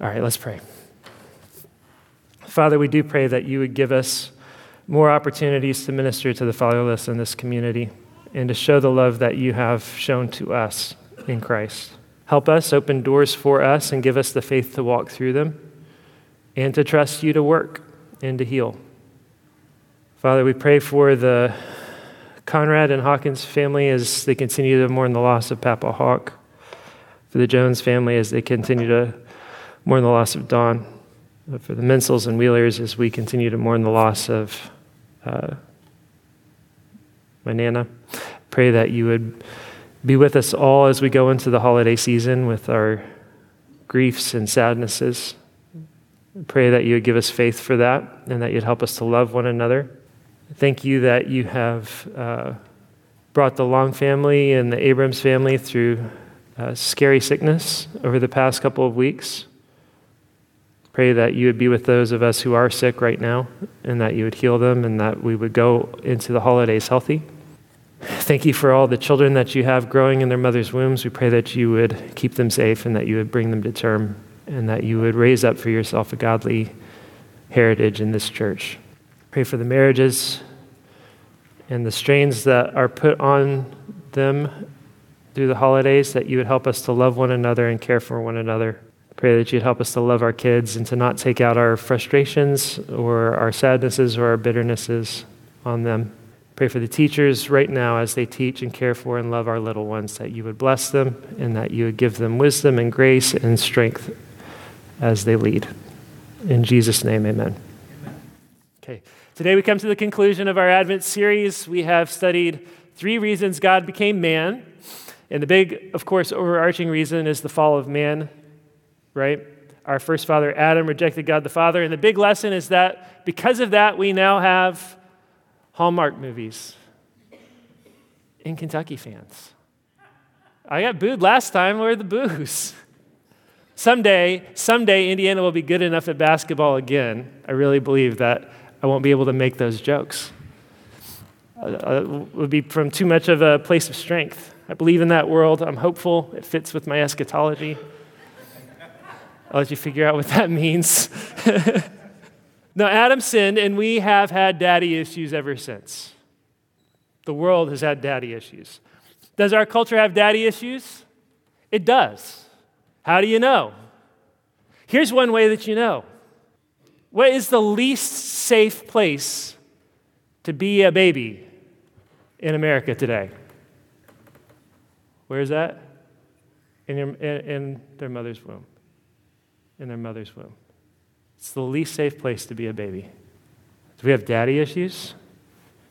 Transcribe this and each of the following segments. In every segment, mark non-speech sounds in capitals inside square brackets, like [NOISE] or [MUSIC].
All right, let's pray. Father, we do pray that you would give us more opportunities to minister to the fatherless in this community and to show the love that you have shown to us in Christ. Help us, open doors for us, and give us the faith to walk through them and to trust you to work and to heal. Father, we pray for the Conrad and Hawkins family as they continue to mourn the loss of Papa Hawk, for the Jones family as they continue to mourn the loss of Don, for the Mensels and Wheelers as we continue to mourn the loss of uh, my Nana. Pray that you would be with us all as we go into the holiday season with our griefs and sadnesses. Pray that you would give us faith for that and that you'd help us to love one another. Thank you that you have uh, brought the Long family and the Abrams family through uh, scary sickness over the past couple of weeks. Pray that you would be with those of us who are sick right now and that you would heal them and that we would go into the holidays healthy. Thank you for all the children that you have growing in their mother's wombs. We pray that you would keep them safe and that you would bring them to term and that you would raise up for yourself a godly heritage in this church. Pray for the marriages and the strains that are put on them through the holidays, that you would help us to love one another and care for one another. Pray that you'd help us to love our kids and to not take out our frustrations or our sadnesses or our bitternesses on them. Pray for the teachers right now as they teach and care for and love our little ones, that you would bless them and that you would give them wisdom and grace and strength as they lead. In Jesus' name, amen. amen. Okay, today we come to the conclusion of our Advent series. We have studied three reasons God became man. And the big, of course, overarching reason is the fall of man, right? Our first father, Adam, rejected God the Father. And the big lesson is that because of that, we now have Hallmark movies in Kentucky fans. I got booed last time. Where are the boos? Someday, someday, Indiana will be good enough at basketball again. I really believe that I won't be able to make those jokes. Uh, it would be from too much of a place of strength. I believe in that world. I'm hopeful. It fits with my eschatology. Oh, I'll let you figure out what [LAUGHS] that means. [LAUGHS] Now, Adam sinned, and we have had daddy issues ever since. The world has had daddy issues. Does our culture have daddy issues? It does. How do you know? Here's one way that you know. What is the least safe place to be a baby in America today? Where is that? In, your, in, in their mother's womb. In their mother's womb. It's the least safe place to be a baby. Do we have daddy issues? Do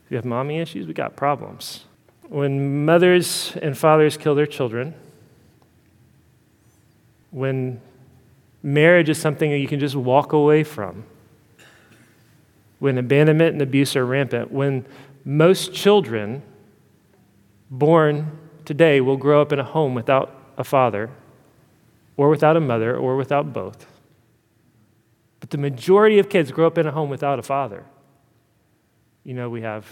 we have mommy issues? We got problems. When mothers and fathers kill their children, when marriage is something that you can just walk away from, when abandonment and abuse are rampant, when most children born today will grow up in a home without a father, or without a mother, or without both. But the majority of kids grow up in a home without a father. You know, we have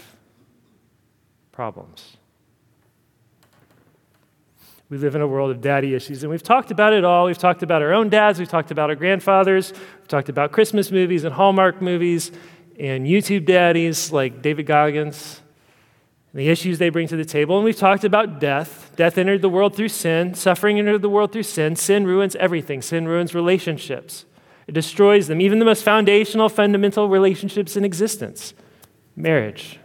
problems. We live in a world of daddy issues, and we've talked about it all. We've talked about our own dads, we've talked about our grandfathers, we've talked about Christmas movies and Hallmark movies and YouTube daddies like David Goggins the issues they bring to the table. And we've talked about death. Death entered the world through sin, suffering entered the world through sin. Sin ruins everything, sin ruins relationships. It destroys them, even the most foundational, fundamental relationships in existence marriage,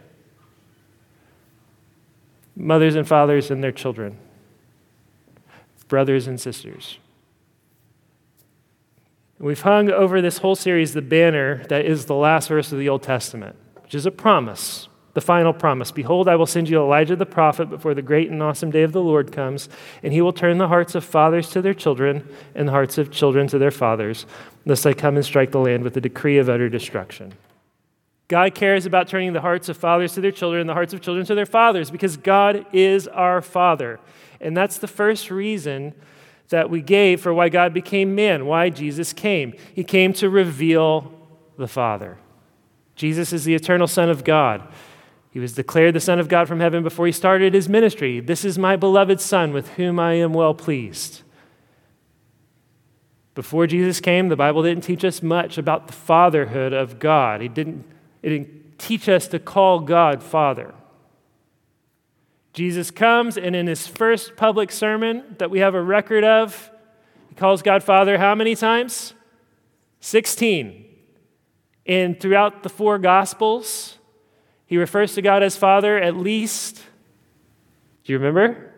mothers and fathers and their children, brothers and sisters. We've hung over this whole series the banner that is the last verse of the Old Testament, which is a promise the final promise Behold, I will send you Elijah the prophet before the great and awesome day of the Lord comes, and he will turn the hearts of fathers to their children and the hearts of children to their fathers, lest I come and strike the land with a decree of utter destruction. God cares about turning the hearts of fathers to their children and the hearts of children to their fathers because God is our Father. And that's the first reason that we gave for why God became man, why Jesus came. He came to reveal the Father. Jesus is the eternal Son of God. He was declared the Son of God from heaven before he started his ministry. This is my beloved Son with whom I am well pleased. Before Jesus came, the Bible didn't teach us much about the fatherhood of God. It didn't, it didn't teach us to call God Father. Jesus comes, and in his first public sermon that we have a record of, he calls God Father how many times? 16. And throughout the four Gospels, he refers to God as Father at least, do you remember?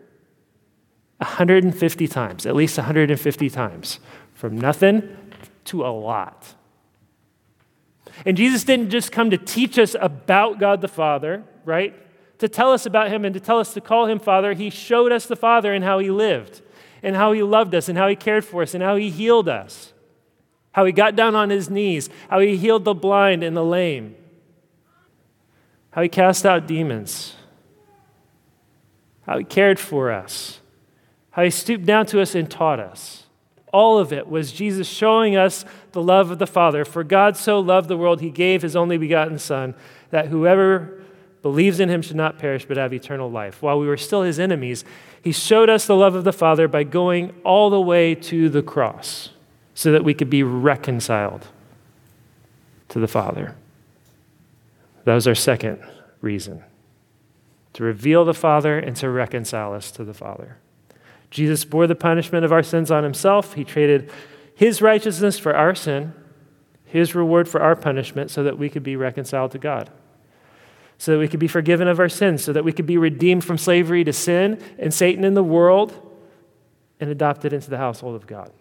150 times, at least 150 times. From nothing to a lot. And Jesus didn't just come to teach us about God the Father, right? To tell us about Him and to tell us to call Him Father. He showed us the Father and how He lived, and how He loved us, and how He cared for us, and how He healed us. How He got down on His knees, how He healed the blind and the lame, how He cast out demons, how He cared for us, how He stooped down to us and taught us. All of it was Jesus showing us the love of the Father. For God so loved the world, he gave his only begotten Son, that whoever believes in him should not perish but have eternal life. While we were still his enemies, he showed us the love of the Father by going all the way to the cross so that we could be reconciled to the Father. That was our second reason to reveal the Father and to reconcile us to the Father. Jesus bore the punishment of our sins on himself. He traded his righteousness for our sin, his reward for our punishment, so that we could be reconciled to God, so that we could be forgiven of our sins, so that we could be redeemed from slavery to sin and Satan in the world and adopted into the household of God.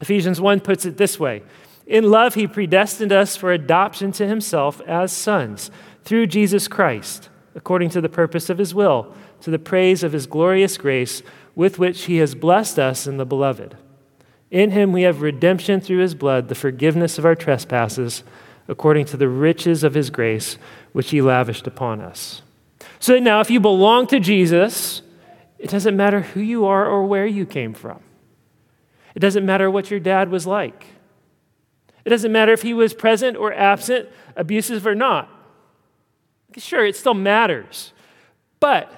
Ephesians 1 puts it this way In love, he predestined us for adoption to himself as sons through Jesus Christ, according to the purpose of his will, to the praise of his glorious grace with which he has blessed us in the beloved. In him we have redemption through his blood, the forgiveness of our trespasses, according to the riches of his grace, which he lavished upon us. So now, if you belong to Jesus, it doesn't matter who you are or where you came from. It doesn't matter what your dad was like. It doesn't matter if he was present or absent, abusive or not. Sure, it still matters. But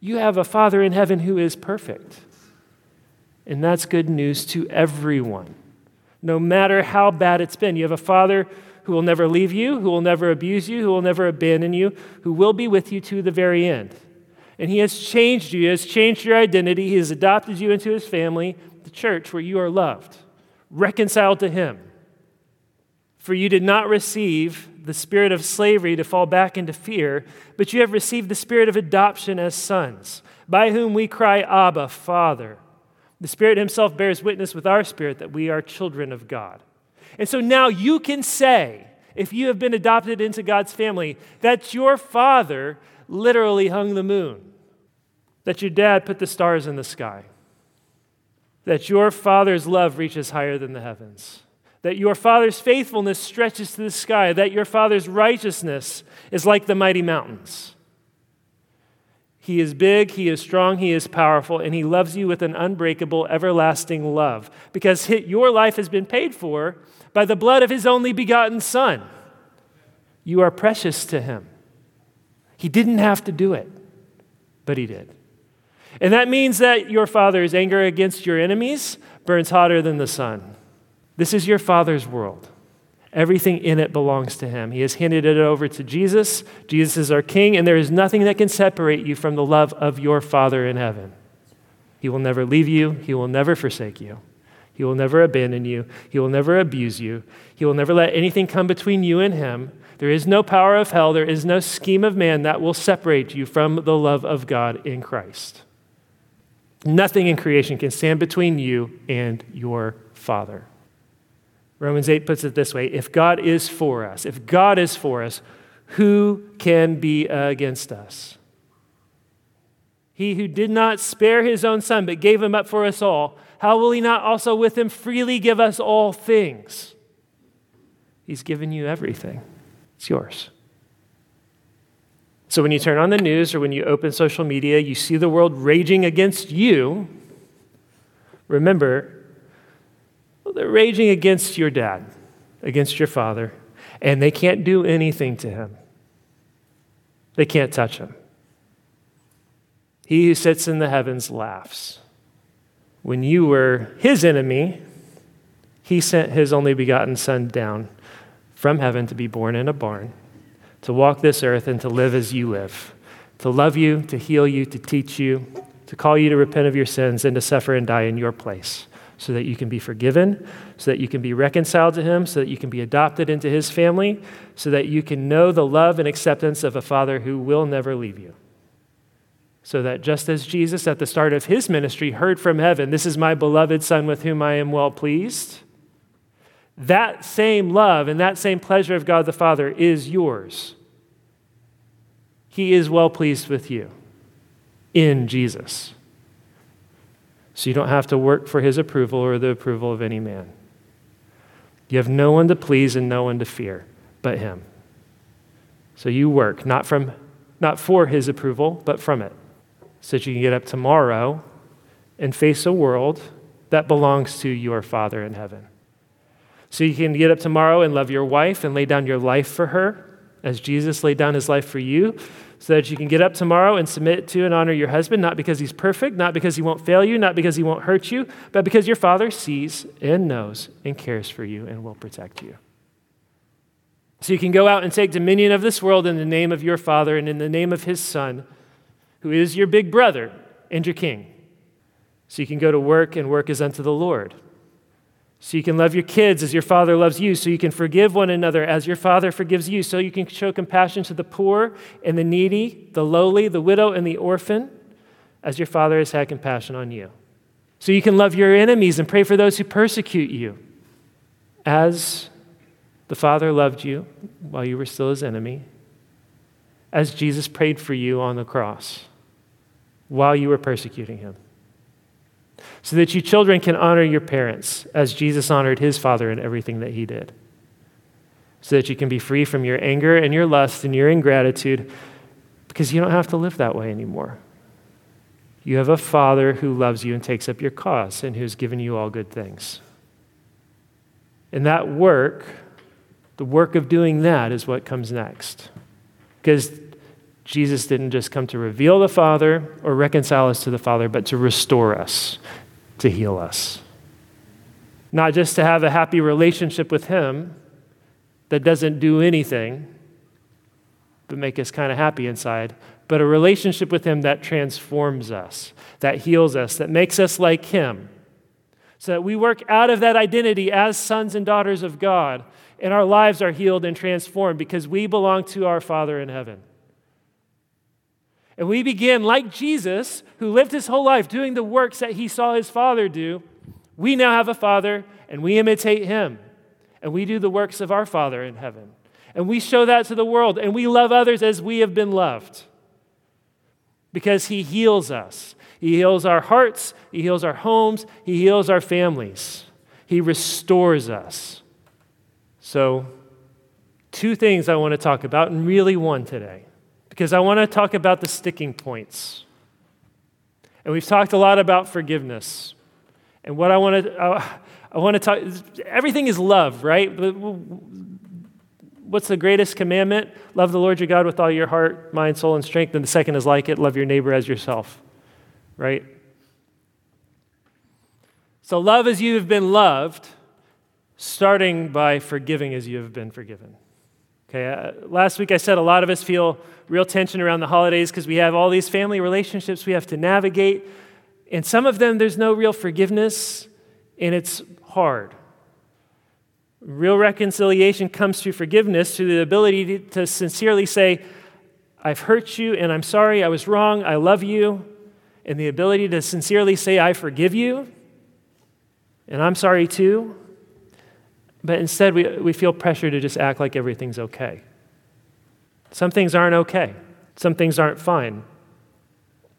you have a Father in heaven who is perfect. And that's good news to everyone, no matter how bad it's been. You have a Father who will never leave you, who will never abuse you, who will never abandon you, who will be with you to the very end. And He has changed you, He has changed your identity, He has adopted you into His family, the church, where you are loved, reconciled to Him. For you did not receive the spirit of slavery to fall back into fear, but you have received the spirit of adoption as sons, by whom we cry, Abba, Father. The Spirit Himself bears witness with our spirit that we are children of God. And so now you can say, if you have been adopted into God's family, that your father literally hung the moon, that your dad put the stars in the sky, that your father's love reaches higher than the heavens that your Father's faithfulness stretches to the sky, that your Father's righteousness is like the mighty mountains. He is big, He is strong, He is powerful, and He loves you with an unbreakable, everlasting love because your life has been paid for by the blood of His only begotten Son. You are precious to Him. He didn't have to do it, but He did. And that means that your Father's anger against your enemies burns hotter than the sun. This is your Father's world. Everything in it belongs to Him. He has handed it over to Jesus. Jesus is our King, and there is nothing that can separate you from the love of your Father in heaven. He will never leave you, He will never forsake you. He will never abandon you. He will never abuse you. He will never let anything come between you and Him. There is no power of hell, there is no scheme of man that will separate you from the love of God in Christ. Nothing in creation can stand between you and your Father. Romans 8 puts it this way if God is for us, if God is for us, who can be against us? He who did not spare his own son, but gave him up for us all, how will he not also with him freely give us all things? He's given you everything, it's yours. So when you turn on the news or when you open social media, you see the world raging against you. Remember, well, they're raging against your dad, against your father, and they can't do anything to him. They can't touch him. He who sits in the heavens laughs. when you were his enemy, he sent his only begotten Son down from heaven to be born in a barn, to walk this earth and to live as you live, to love you, to heal you, to teach you, to call you to repent of your sins, and to suffer and die in your place so that you can be forgiven, so that you can be reconciled to Him, so that you can be adopted into His family, so that you can know the love and acceptance of a Father who will never leave you. So that just as Jesus at the start of His ministry heard from heaven, This is my beloved Son with whom I am well pleased, that same love and that same pleasure of God the Father is yours. He is well pleased with you in Jesus. So you don't have to work for his approval or the approval of any man. You have no one to please and no one to fear but him. So you work not from not for his approval, but from it. So that you can get up tomorrow and face a world that belongs to your Father in heaven. So you can get up tomorrow and love your wife and lay down your life for her as Jesus laid down his life for you so that you can get up tomorrow and submit to and honor your husband, not because he's perfect, not because he won't fail you, not because he won't hurt you, but because your father sees and knows and cares for you and will protect you. So you can go out and take dominion of this world in the name of your father and in the name of his son, who is your big brother and your king. So you can go to work and work as unto the Lord. So you can love your kids as your father loves you. So you can forgive one another as your father forgives you. So you can show compassion to the poor and the needy, the lowly, the widow, and the orphan as your father has had compassion on you. So you can love your enemies and pray for those who persecute you as the father loved you while you were still his enemy, as Jesus prayed for you on the cross while you were persecuting him so that you children can honor your parents as Jesus honored his father in everything that he did. So that you can be free from your anger and your lust and your ingratitude because you don't have to live that way anymore. You have a father who loves you and takes up your cause and who's given you all good things. And that work, the work of doing that, is what comes next. Because Jesus didn't just come to reveal the Father or reconcile us to the Father, but to restore us, to heal us. Not just to have a happy relationship with Him that doesn't do anything but make us kind of happy inside, but a relationship with Him that transforms us, that heals us, that makes us like Him. So that we work out of that identity as sons and daughters of God, and our lives are healed and transformed because we belong to our Father in heaven. And we begin, like Jesus, who lived his whole life doing the works that he saw his Father do. We now have a Father, and we imitate him. And we do the works of our Father in heaven. And we show that to the world, and we love others as we have been loved. Because he heals us. He heals our hearts, he heals our homes, he heals our families. He restores us. So, two things I want to talk about, and really one today because I want to talk about the sticking points. And we've talked a lot about forgiveness. And what I want to, I want to talk, everything is love, right? What's the greatest commandment? Love the Lord your God with all your heart, mind, soul, and strength. And the second is like it love your neighbor as yourself, right? So, love as you have been loved, starting by forgiving as you have been forgiven. Okay, uh, last week I said a lot of us feel real tension around the holidays because we have all these family relationships we have to navigate. And some of them, there's no real forgiveness, and it's hard. Real reconciliation comes through forgiveness, through the ability to, to sincerely say, I've hurt you, and I'm sorry, I was wrong, I love you, and the ability to sincerely say, I forgive you, and I'm sorry too. But instead, we, we feel pressure to just act like everything's okay. Some things aren't okay, some things aren't fine.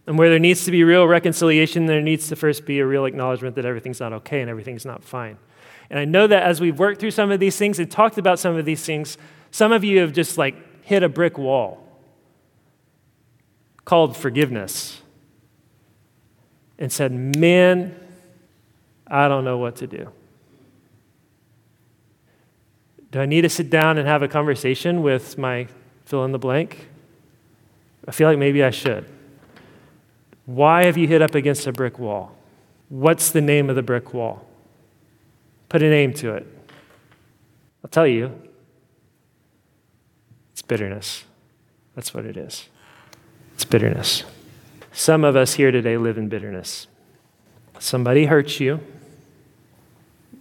And where there needs to be real reconciliation, there needs to first be a real acknowledgement that everything's not okay and everything's not fine. And I know that as we've worked through some of these things and talked about some of these things, some of you have just like hit a brick wall called forgiveness and said, Man, I don't know what to do. Do I need to sit down and have a conversation with my fill in the blank? I feel like maybe I should. Why have you hit up against a brick wall? What's the name of the brick wall? Put a name to it. I'll tell you. It's bitterness. That's what it is. It's bitterness. Some of us here today live in bitterness. Somebody hurts you.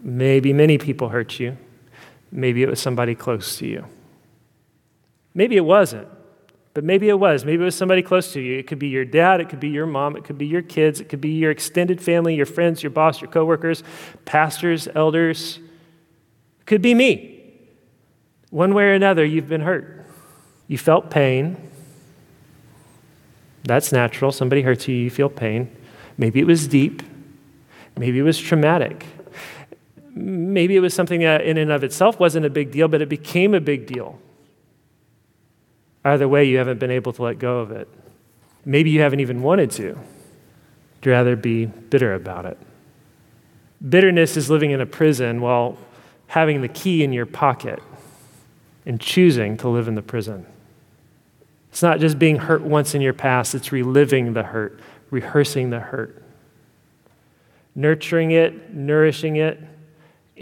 Maybe many people hurt you. Maybe it was somebody close to you. Maybe it wasn't, but maybe it was. Maybe it was somebody close to you. It could be your dad, it could be your mom, it could be your kids, it could be your extended family, your friends, your boss, your coworkers, pastors, elders. It could be me. One way or another, you've been hurt. You felt pain. That's natural. Somebody hurts you, you feel pain. Maybe it was deep. Maybe it was traumatic. Maybe it was something that in and of itself wasn't a big deal, but it became a big deal. Either way, you haven't been able to let go of it. Maybe you haven't even wanted to. You'd rather be bitter about it. Bitterness is living in a prison while having the key in your pocket and choosing to live in the prison. It's not just being hurt once in your past, it's reliving the hurt, rehearsing the hurt, nurturing it, nourishing it,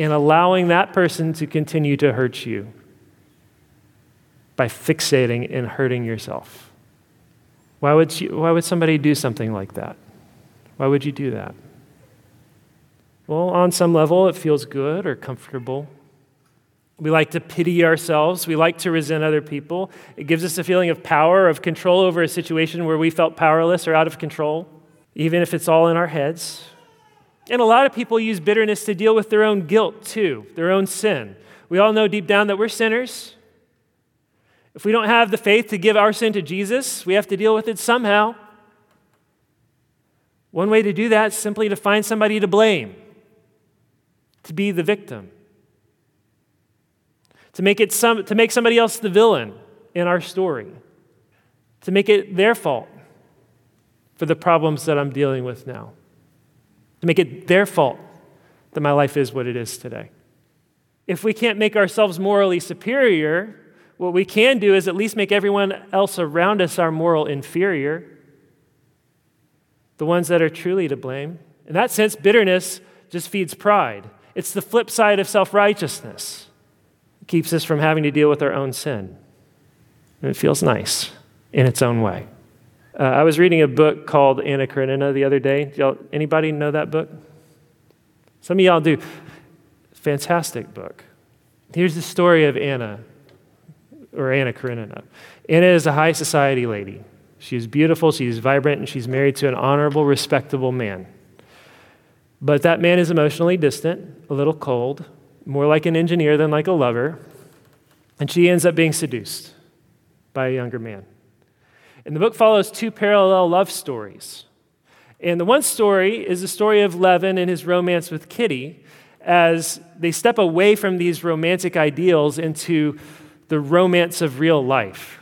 and allowing that person to continue to hurt you by fixating and hurting yourself. Why would, you, why would somebody do something like that? Why would you do that? Well, on some level, it feels good or comfortable. We like to pity ourselves. We like to resent other people. It gives us a feeling of power, of control over a situation where we felt powerless or out of control, even if it's all in our heads. And a lot of people use bitterness to deal with their own guilt, too, their own sin. We all know deep down that we're sinners. If we don't have the faith to give our sin to Jesus, we have to deal with it somehow. One way to do that is simply to find somebody to blame, to be the victim, to make, it some, to make somebody else the villain in our story, to make it their fault for the problems that I'm dealing with now to make it their fault that my life is what it is today. If we can't make ourselves morally superior, what we can do is at least make everyone else around us our moral inferior, the ones that are truly to blame. In that sense, bitterness just feeds pride. It's the flip side of self righteousness. It keeps us from having to deal with our own sin. And it feels nice in its own way. Uh, I was reading a book called Anna Karenina the other day. Y'all, anybody know that book? Some of y'all do. Fantastic book. Here's the story of Anna, or Anna Karenina. Anna is a high society lady. She's beautiful, she's vibrant, and she's married to an honorable, respectable man. But that man is emotionally distant, a little cold, more like an engineer than like a lover, and she ends up being seduced by a younger man. And the book follows two parallel love stories. And the one story is the story of Levin and his romance with Kitty as they step away from these romantic ideals into the romance of real life,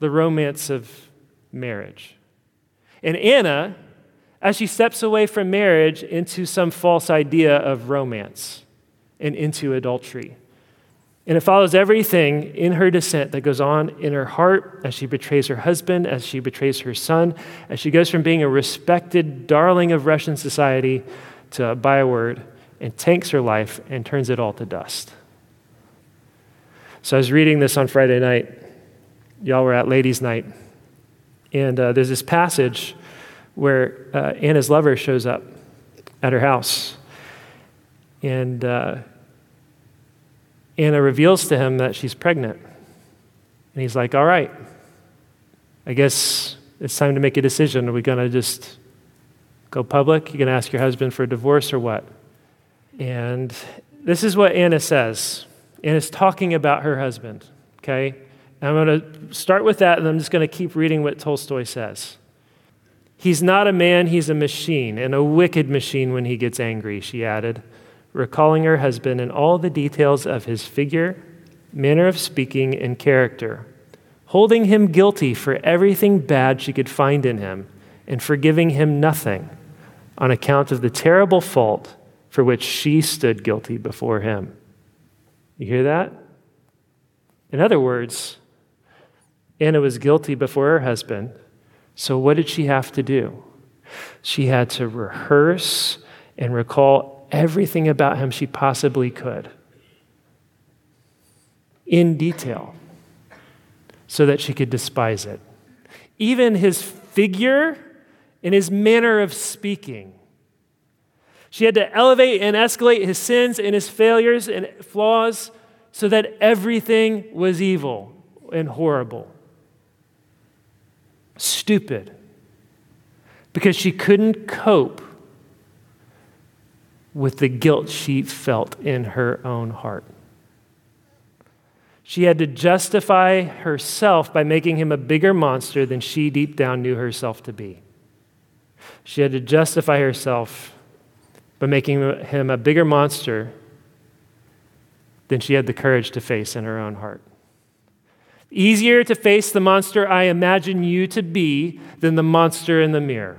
the romance of marriage. And Anna, as she steps away from marriage into some false idea of romance and into adultery. And it follows everything in her descent that goes on in her heart as she betrays her husband, as she betrays her son, as she goes from being a respected darling of Russian society to a byword and tanks her life and turns it all to dust. So I was reading this on Friday night. Y'all were at ladies' night. And uh, there's this passage where uh, Anna's lover shows up at her house. And uh, Anna reveals to him that she's pregnant. And he's like, All right, I guess it's time to make a decision. Are we going to just go public? You're going to ask your husband for a divorce or what? And this is what Anna says. Anna's talking about her husband, okay? And I'm going to start with that, and I'm just going to keep reading what Tolstoy says. He's not a man, he's a machine, and a wicked machine when he gets angry, she added recalling her husband and all the details of his figure, manner of speaking, and character, holding him guilty for everything bad she could find in him, and forgiving him nothing on account of the terrible fault for which she stood guilty before him. You hear that? In other words, Anna was guilty before her husband, so what did she have to do? She had to rehearse and recall everything about him she possibly could in detail so that she could despise it. Even his figure and his manner of speaking. She had to elevate and escalate his sins and his failures and flaws so that everything was evil and horrible. Stupid. Because she couldn't cope with the guilt she felt in her own heart. She had to justify herself by making him a bigger monster than she deep down knew herself to be. She had to justify herself by making him a bigger monster than she had the courage to face in her own heart. Easier to face the monster I imagine you to be than the monster in the mirror.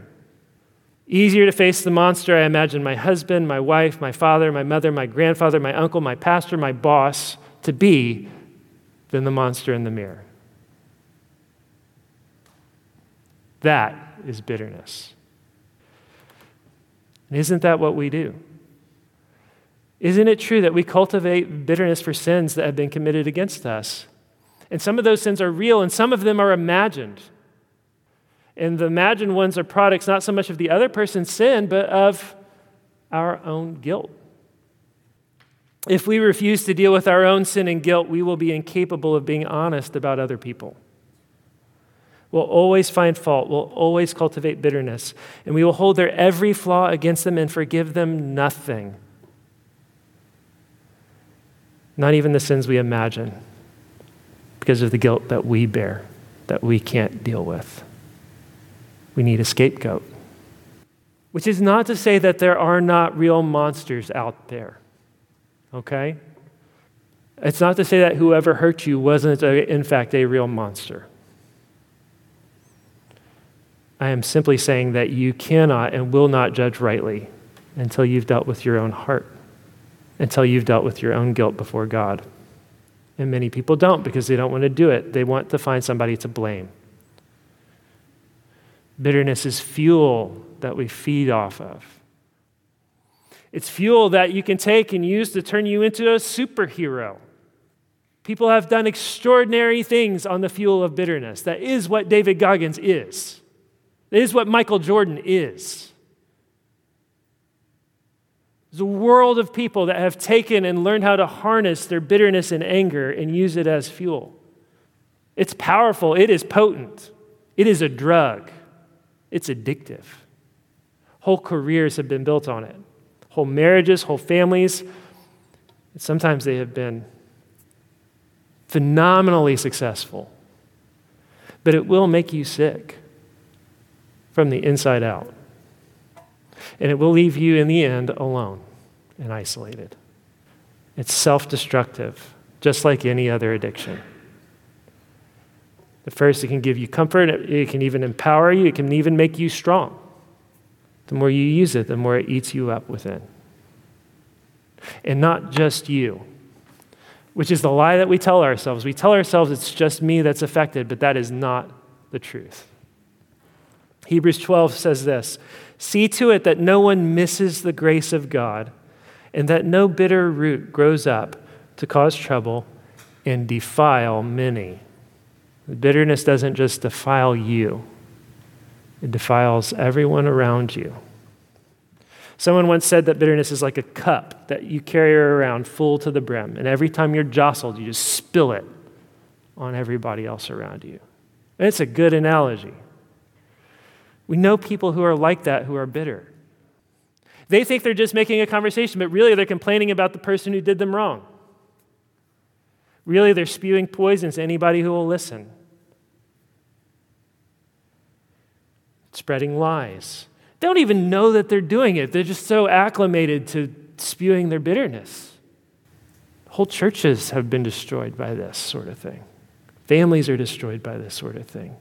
Easier to face the monster I imagine my husband, my wife, my father, my mother, my grandfather, my uncle, my pastor, my boss to be than the monster in the mirror. That is bitterness. And isn't that what we do? Isn't it true that we cultivate bitterness for sins that have been committed against us? And some of those sins are real and some of them are imagined. And the imagined ones are products not so much of the other person's sin, but of our own guilt. If we refuse to deal with our own sin and guilt, we will be incapable of being honest about other people. We'll always find fault. We'll always cultivate bitterness. And we will hold their every flaw against them and forgive them nothing. Not even the sins we imagine because of the guilt that we bear, that we can't deal with. We need a scapegoat. Which is not to say that there are not real monsters out there, okay? It's not to say that whoever hurt you wasn't, a, in fact, a real monster. I am simply saying that you cannot and will not judge rightly until you've dealt with your own heart, until you've dealt with your own guilt before God. And many people don't because they don't want to do it. They want to find somebody to blame. Bitterness is fuel that we feed off of. It's fuel that you can take and use to turn you into a superhero. People have done extraordinary things on the fuel of bitterness. That is what David Goggins is. That is what Michael Jordan is. There's a world of people that have taken and learned how to harness their bitterness and anger and use it as fuel. It's powerful, it is potent, it is a drug, it's addictive. Whole careers have been built on it, whole marriages, whole families. Sometimes they have been phenomenally successful, but it will make you sick from the inside out. And it will leave you in the end alone and isolated. It's self destructive, just like any other addiction. At first, it can give you comfort, it can even empower you, it can even make you strong. The more you use it, the more it eats you up within. And not just you, which is the lie that we tell ourselves. We tell ourselves it's just me that's affected, but that is not the truth. Hebrews 12 says this See to it that no one misses the grace of God, and that no bitter root grows up to cause trouble and defile many. Bitterness doesn't just defile you, it defiles everyone around you. Someone once said that bitterness is like a cup that you carry around full to the brim, and every time you're jostled, you just spill it on everybody else around you. And it's a good analogy. We know people who are like that who are bitter. They think they're just making a conversation, but really they're complaining about the person who did them wrong. Really, they're spewing poisons to anybody who will listen, spreading lies. They don't even know that they're doing it, they're just so acclimated to spewing their bitterness. Whole churches have been destroyed by this sort of thing, families are destroyed by this sort of thing.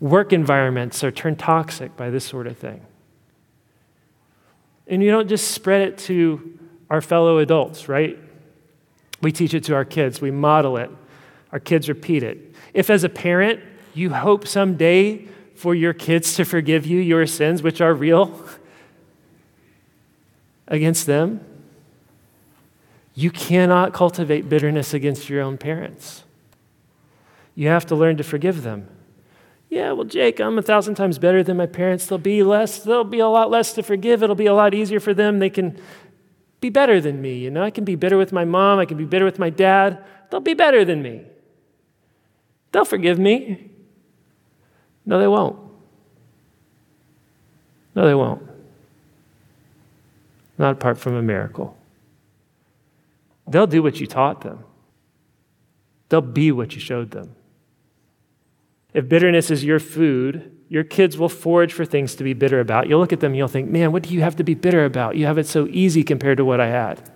Work environments are turned toxic by this sort of thing. And you don't just spread it to our fellow adults, right? We teach it to our kids, we model it, our kids repeat it. If, as a parent, you hope someday for your kids to forgive you your sins, which are real, against them. You cannot cultivate bitterness against your own parents. You have to learn to forgive them. Yeah, well, Jake, I'm a thousand times better than my parents. There'll be less, there'll be a lot less to forgive. It'll be a lot easier for them. They can be better than me. You know, I can be bitter with my mom, I can be bitter with my dad. They'll be better than me. They'll forgive me. No, they won't. No, they won't. Not apart from a miracle. They'll do what you taught them, they'll be what you showed them. If bitterness is your food, your kids will forage for things to be bitter about. You'll look at them and you'll think, man, what do you have to be bitter about? You have it so easy compared to what I had.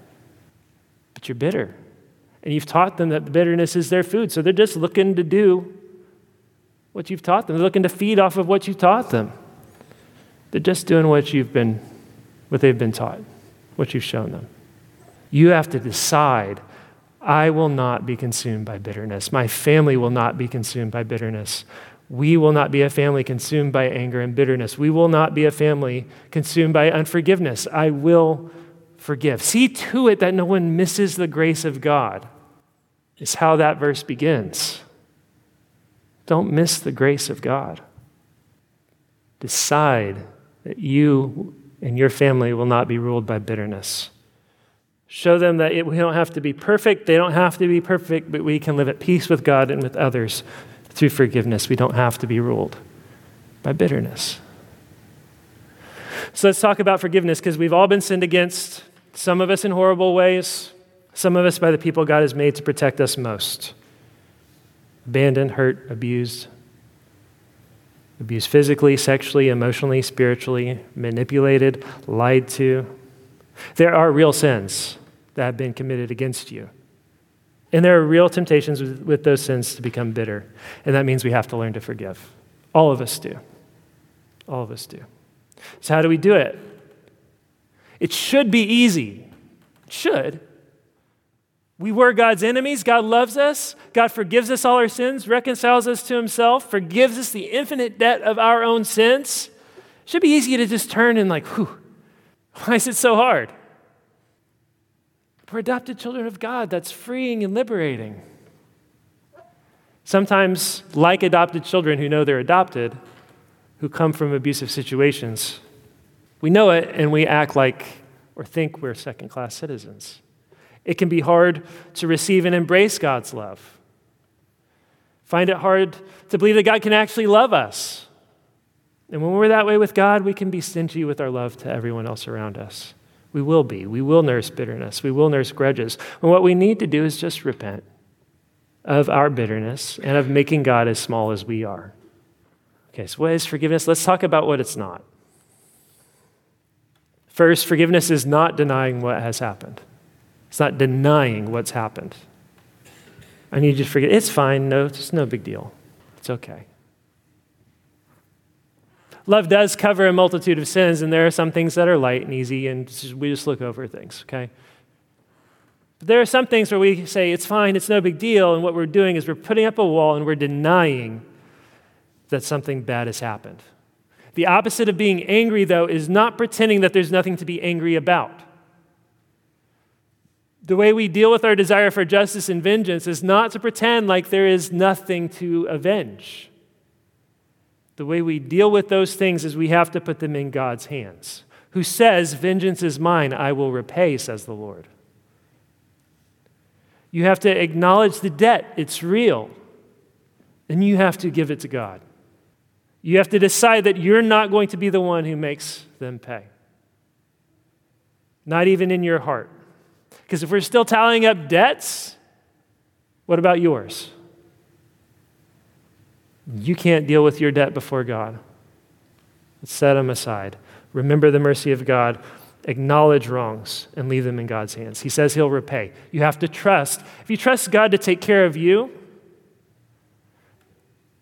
But you're bitter. And you've taught them that bitterness is their food. So they're just looking to do what you've taught them. They're looking to feed off of what you taught them. They're just doing what you've been, what they've been taught, what you've shown them. You have to decide I will not be consumed by bitterness. My family will not be consumed by bitterness. We will not be a family consumed by anger and bitterness. We will not be a family consumed by unforgiveness. I will forgive. See to it that no one misses the grace of God, is how that verse begins. Don't miss the grace of God. Decide that you and your family will not be ruled by bitterness. Show them that it, we don't have to be perfect. They don't have to be perfect, but we can live at peace with God and with others through forgiveness. We don't have to be ruled by bitterness. So let's talk about forgiveness because we've all been sinned against, some of us in horrible ways, some of us by the people God has made to protect us most. Abandoned, hurt, abused, abused physically, sexually, emotionally, spiritually, manipulated, lied to, there are real sins that have been committed against you. And there are real temptations with, with, those sins to become bitter. And that means we have to learn to forgive. All of us do. All of us do. So, how do we do it? It should be easy. It should. We were God's enemies. God loves us. God forgives us all our sins, reconciles us to himself, forgives us the infinite debt of our own sins. It should be easy to just turn and, like, whew, why is it so hard? We're adopted children of God. That's freeing and liberating. Sometimes, like adopted children who know they're adopted, who come from abusive situations, we know it and we act like or think we're second class citizens. It can be hard to receive and embrace God's love. Find it hard to believe that God can actually love us. And when we're that way with God, we can be stingy with our love to everyone else around us. We will be. We will nurse bitterness. We will nurse grudges. And what we need to do is just repent of our bitterness and of making God as small as we are. Okay, so what is forgiveness? Let's talk about what it's not. First, forgiveness is not denying what has happened. It's not denying what's happened. I need you to forget. It's fine. No, it's no big deal. It's okay. Love does cover a multitude of sins, and there are some things that are light and easy, and we just look over things, okay? But there are some things where we say, it's fine, it's no big deal, and what we're doing is we're putting up a wall and we're denying that something bad has happened. The opposite of being angry, though, is not pretending that there's nothing to be angry about. The way we deal with our desire for justice and vengeance is not to pretend like there is nothing to avenge. The way we deal with those things is we have to put them in God's hands, who says, Vengeance is mine, I will repay, says the Lord. You have to acknowledge the debt, it's real, and you have to give it to God. You have to decide that you're not going to be the one who makes them pay, not even in your heart. Because if we're still tallying up debts, what about yours? You can't deal with your debt before God. Set them aside. Remember the mercy of God. Acknowledge wrongs and leave them in God's hands. He says He'll repay. You have to trust. If you trust God to take care of you,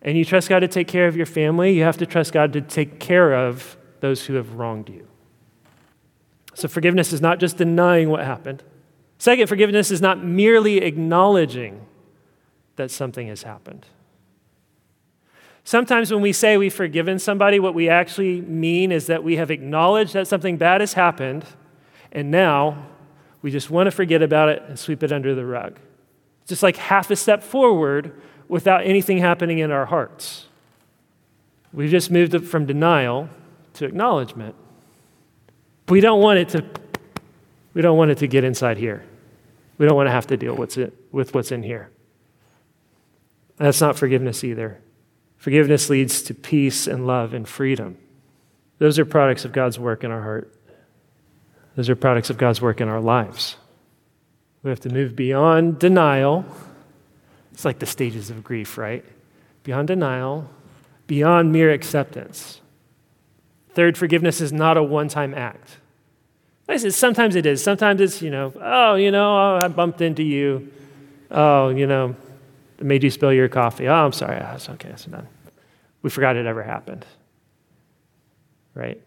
and you trust God to take care of your family, you have to trust God to take care of those who have wronged you. So, forgiveness is not just denying what happened. Second, forgiveness is not merely acknowledging that something has happened. Sometimes when we say we've forgiven somebody, what we actually mean is that we have acknowledged that something bad has happened And now we just want to forget about it and sweep it under the rug. Just like half a step forward without anything happening in our hearts. We've just moved from denial to acknowledgement. We don't want it to we don't want it to get inside here. We don't want to have to deal with, it, with what's in here. That's not forgiveness either. Forgiveness leads to peace and love and freedom. Those are products of God's work in our heart. Those are products of God's work in our lives. We have to move beyond denial. It's like the stages of grief, right? Beyond denial, beyond mere acceptance. Third, forgiveness is not a one time act. Sometimes it is. Sometimes it's, you know, oh, you know, I bumped into you. Oh, you know, made you spill your coffee. Oh, I'm sorry. That's okay. That's done. We forgot it ever happened. Right?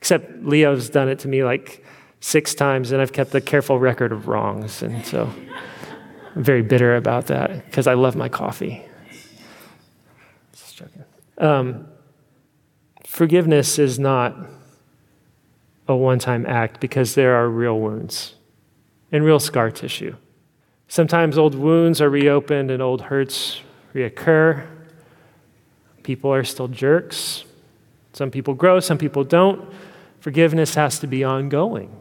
Except Leo's done it to me like six times, and I've kept a careful record of wrongs. And so I'm very bitter about that because I love my coffee. Just joking. Um, forgiveness is not a one time act because there are real wounds and real scar tissue. Sometimes old wounds are reopened and old hurts reoccur. People are still jerks. Some people grow, some people don't. Forgiveness has to be ongoing.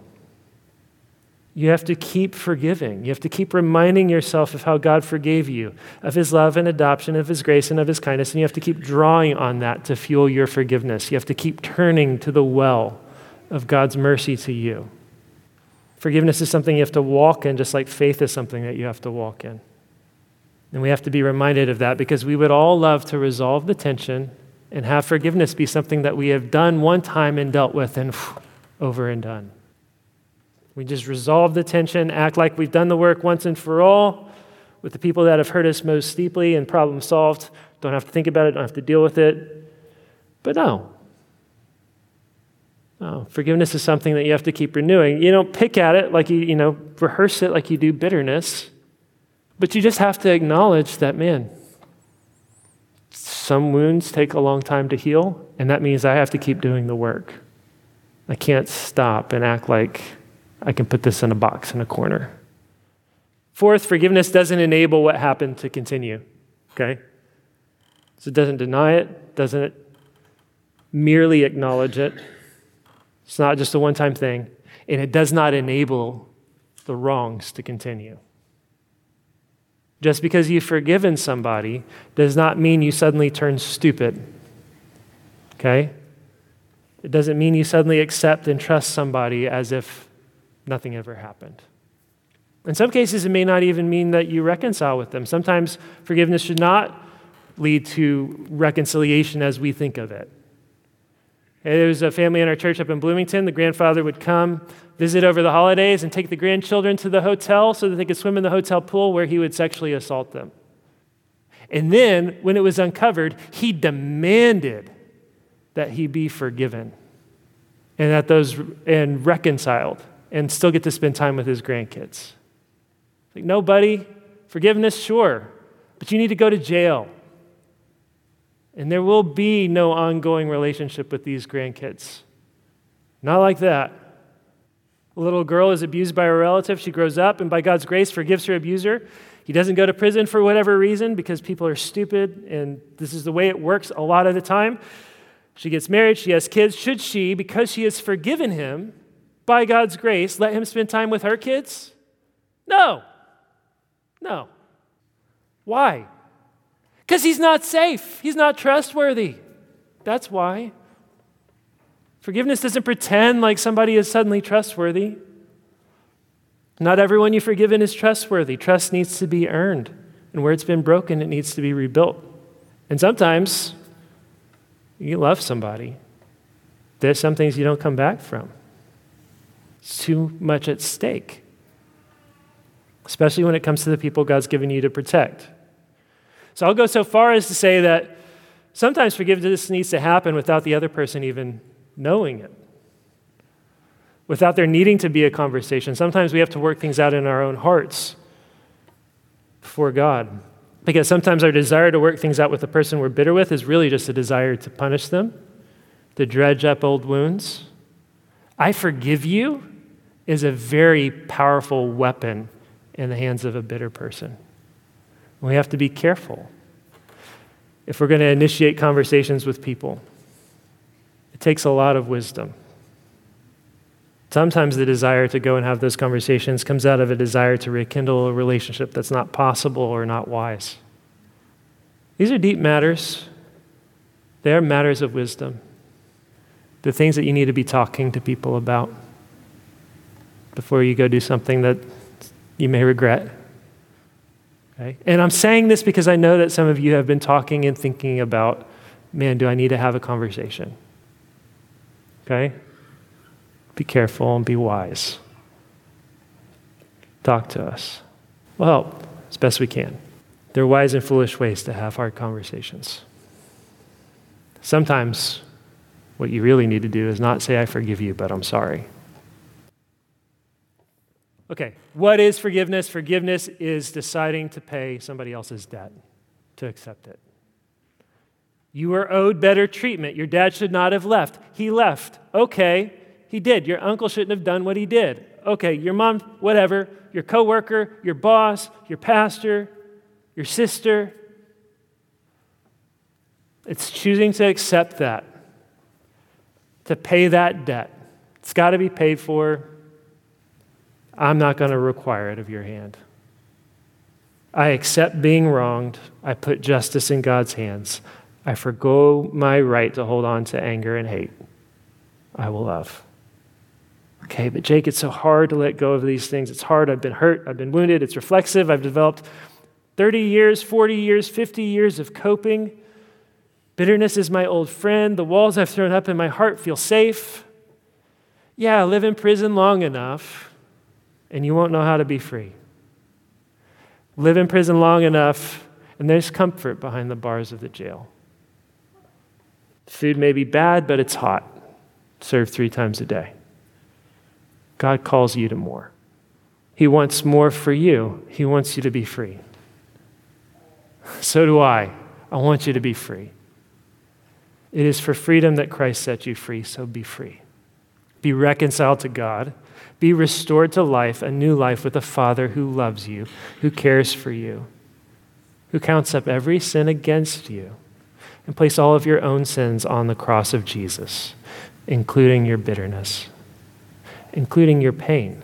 You have to keep forgiving. You have to keep reminding yourself of how God forgave you, of his love and adoption, of his grace and of his kindness. And you have to keep drawing on that to fuel your forgiveness. You have to keep turning to the well of God's mercy to you. Forgiveness is something you have to walk in, just like faith is something that you have to walk in. And we have to be reminded of that because we would all love to resolve the tension and have forgiveness be something that we have done one time and dealt with and over and done. We just resolve the tension, act like we've done the work once and for all with the people that have hurt us most deeply and problem solved. Don't have to think about it, don't have to deal with it. But no. No, forgiveness is something that you have to keep renewing. You don't pick at it like you, you know, rehearse it like you do bitterness. But you just have to acknowledge that, man, some wounds take a long time to heal, and that means I have to keep doing the work. I can't stop and act like I can put this in a box in a corner. Fourth, forgiveness doesn't enable what happened to continue. Okay? So it doesn't deny it, doesn't merely acknowledge it. It's not just a one time thing. And it does not enable the wrongs to continue. Just because you've forgiven somebody does not mean you suddenly turn stupid. Okay? It doesn't mean you suddenly accept and trust somebody as if nothing ever happened. In some cases, it may not even mean that you reconcile with them. Sometimes forgiveness should not lead to reconciliation as we think of it. There was a family in our church up in Bloomington. The grandfather would come, visit over the holidays, and take the grandchildren to the hotel so that they could swim in the hotel pool where he would sexually assault them. And then, when it was uncovered, he demanded that he be forgiven and that those and reconciled and still get to spend time with his grandkids. Like, no, buddy, forgiveness, sure, but you need to go to jail. And there will be no ongoing relationship with these grandkids. Not like that. A little girl is abused by a relative. She grows up and, by God's grace, forgives her abuser. He doesn't go to prison for whatever reason because people are stupid, and this is the way it works a lot of the time. She gets married, she has kids. Should she, because she has forgiven him, by God's grace, let him spend time with her kids? No. No. Why? Because he's not safe. He's not trustworthy. That's why. Forgiveness doesn't pretend like somebody is suddenly trustworthy. Not everyone you've forgiven is trustworthy. Trust needs to be earned. And where it's been broken, it needs to be rebuilt. And sometimes you love somebody. There's some things you don't come back from. It's too much at stake, especially when it comes to the people God's given you to protect. So I'll go so far as to say that sometimes forgiveness needs to happen without the other person even knowing it, without there needing to be a conversation. Sometimes we have to work things out in our own hearts before God. Because sometimes our desire to work things out with the person we're bitter with is really just a desire to punish them, to dredge up old wounds. I forgive you is a very powerful weapon in the hands of a bitter person. We have to be careful if we're going to initiate conversations with people. It takes a lot of wisdom. Sometimes the desire to go and have those conversations comes out of a desire to rekindle a relationship that's not possible or not wise. These are deep matters. They are matters of wisdom. The things that you need to be talking to people about before you go do something that you may regret. Okay? And I'm saying this because I know that some of you have been talking and thinking about, man, do I need to have a conversation? Okay? Be careful and be wise. Talk to us. We'll help as best we can. There are wise and foolish ways to have hard conversations. Sometimes what you really need to do is not say, I forgive you, but I'm sorry. Okay, what is forgiveness? Forgiveness is deciding to pay somebody else's debt, to accept it. You were owed better treatment. Your dad should not have left. He left. Okay, he did. Your uncle shouldn't have done what he did. Okay, your mom, whatever, your coworker, your boss, your pastor, your sister. It's choosing to accept that, to pay that debt. It's got to be paid for. I'm not going to require it of your hand. I accept being wronged. I put justice in God's hands. I forgo my right to hold on to anger and hate. I will love. Okay, but Jake, it's so hard to let go of these things. It's hard. I've been hurt. I've been wounded. It's reflexive. I've developed 30 years, 40 years, 50 years of coping. Bitterness is my old friend. The walls I've thrown up in my heart feel safe. Yeah, I live in prison long enough and you won't know how to be free. Live in prison long enough, and there's comfort behind the bars of the jail. Food may be bad, but it's hot, served three times a day. God calls you to more. He wants more for you, He wants you to be free. So do I. I want you to be free. It is for freedom that Christ set you free, so be free. Be reconciled to God be restored to life, a new life with a Father who loves you, who cares for you, who counts up every sin against you, and place all of your own sins on the cross of Jesus, including your bitterness, including your pain.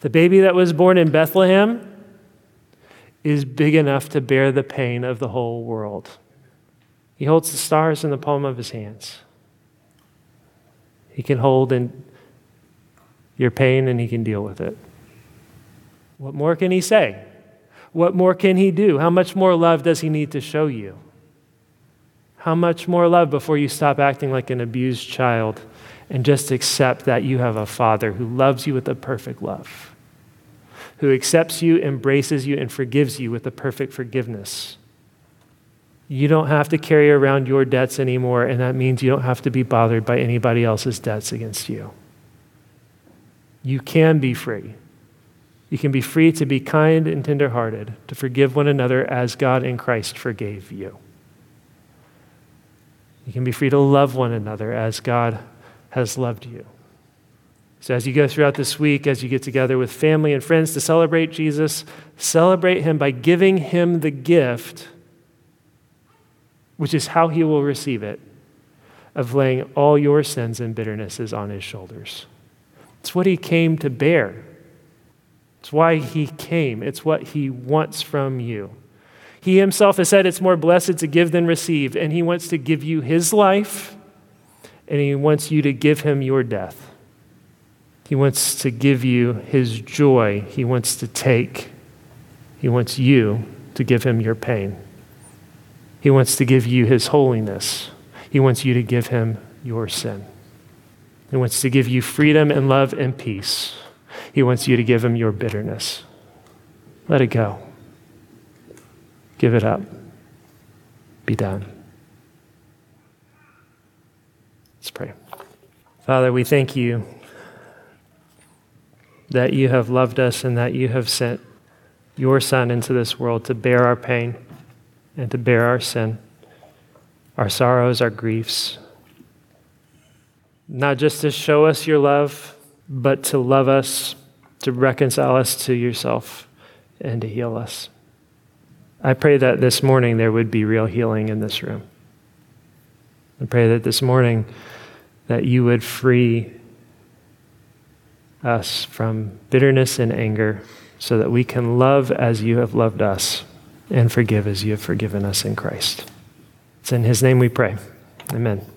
The baby that was born in Bethlehem is big enough to bear the pain of the whole world. He holds the stars in the palm of his hands. He can hold and your pain and He can deal with it. What more can He say? What more can He do? How much more love does He need to show you? How much more love before you stop acting like an abused child and just accept that you have a Father who loves you with a perfect love, who accepts you, embraces you, and forgives you with a perfect forgiveness? You don't have to carry around your debts anymore, and that means you don't have to be bothered by anybody else's debts against you you can be free. You can be free to be kind and tenderhearted, to forgive one another as God in Christ forgave you. You can be free to love one another as God has loved you. So, as you go throughout this week, as you get together with family and friends to celebrate Jesus, celebrate him by giving him the gift, which is how he will receive it, of laying all your sins and bitternesses on his shoulders. It's what he came to bear. It's why he came. It's what he wants from you. He himself has said it's more blessed to give than receive, and he wants to give you his life, and he wants you to give him your death. He wants to give you his joy. He wants to take, he wants you to give him your pain. He wants to give you his holiness. He wants you to give him your sin. He wants to give you freedom and love and peace. He wants you to give him your bitterness. Let it go. Give it up. Be done. Let's pray. Father, we thank you that you have loved us and that you have sent your Son into this world to bear our pain and to bear our sin, our sorrows, our griefs not just to show us your love, but to love us, to reconcile us to yourself, and to heal us. I pray that this morning there would be real healing in this room. I pray that this morning that you would free us from bitterness and anger so that we can love as you have loved us and forgive as you have forgiven us in Christ. It's in his name we pray. Amen.